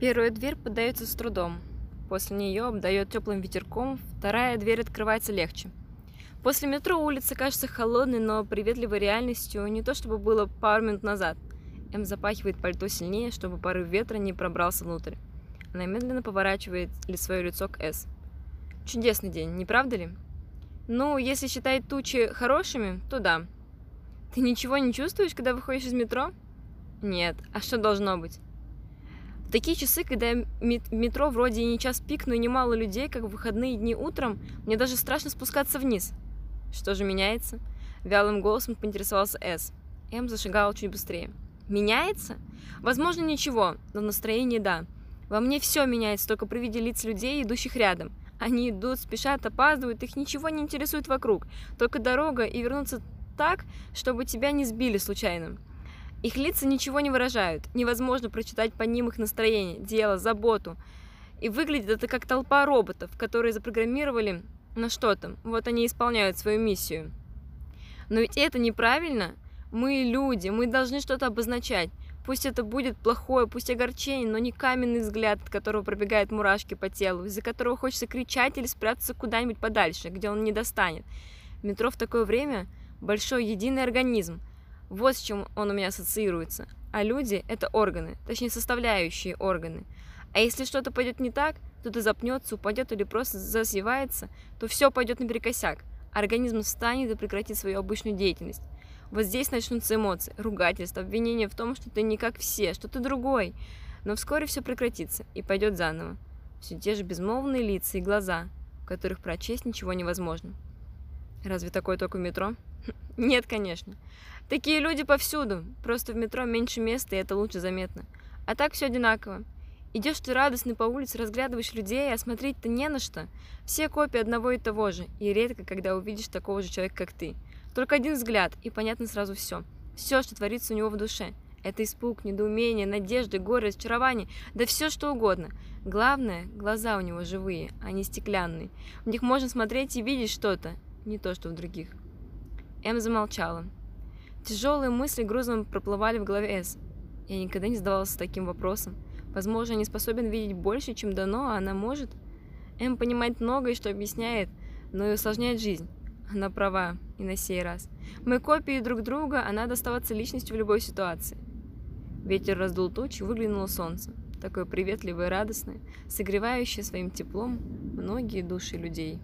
Первая дверь поддается с трудом. После нее обдает теплым ветерком, вторая дверь открывается легче. После метро улица кажется холодной, но приветливой реальностью, не то чтобы было пару минут назад. М запахивает пальто сильнее, чтобы порыв ветра не пробрался внутрь. Она медленно поворачивает свое лицо к С. Чудесный день, не правда ли? Ну, если считать тучи хорошими, то да. Ты ничего не чувствуешь, когда выходишь из метро? Нет. А что должно быть? В такие часы, когда метро вроде и не час пик, но и немало людей, как в выходные дни утром, мне даже страшно спускаться вниз. Что же меняется? Вялым голосом поинтересовался С. М зашагал чуть быстрее. Меняется? Возможно, ничего, но настроение да. Во мне все меняется только при виде лиц людей, идущих рядом. Они идут, спешат, опаздывают, их ничего не интересует вокруг. Только дорога и вернуться так, чтобы тебя не сбили случайно. Их лица ничего не выражают. Невозможно прочитать по ним их настроение, дело, заботу. И выглядит это как толпа роботов, которые запрограммировали на что-то. Вот они исполняют свою миссию. Но ведь это неправильно. Мы люди, мы должны что-то обозначать. Пусть это будет плохое, пусть огорчение, но не каменный взгляд, от которого пробегают мурашки по телу, из-за которого хочется кричать или спрятаться куда-нибудь подальше, где он не достанет. Метро в такое время – большой единый организм. Вот с чем он у меня ассоциируется. А люди – это органы, точнее составляющие органы. А если что-то пойдет не так, кто-то запнется, упадет или просто засевается, то все пойдет наперекосяк. Организм встанет и прекратит свою обычную деятельность. Вот здесь начнутся эмоции, ругательства, обвинения в том, что ты не как все, что ты другой. Но вскоре все прекратится и пойдет заново. Все те же безмолвные лица и глаза, в которых прочесть ничего невозможно. Разве такое только в метро? Нет, конечно. Такие люди повсюду. Просто в метро меньше места, и это лучше заметно. А так все одинаково. Идешь ты радостный по улице, разглядываешь людей, а смотреть-то не на что. Все копии одного и того же, и редко, когда увидишь такого же человека, как ты. Только один взгляд, и понятно сразу все. Все, что творится у него в душе. Это испуг, недоумение, надежды, горе, разочарование, да все что угодно. Главное, глаза у него живые, а не стеклянные. В них можно смотреть и видеть что-то, не то, что в других. М замолчала. Тяжелые мысли грузом проплывали в голове С. Я никогда не задавалась таким вопросом. Возможно, не способен видеть больше, чем дано, а она может. М понимает многое, что объясняет, но и усложняет жизнь. Она права, и на сей раз. Мы копии друг друга, а надо оставаться личностью в любой ситуации. Ветер раздул тучи, выглянуло солнце. Такое приветливое и радостное, согревающее своим теплом многие души людей.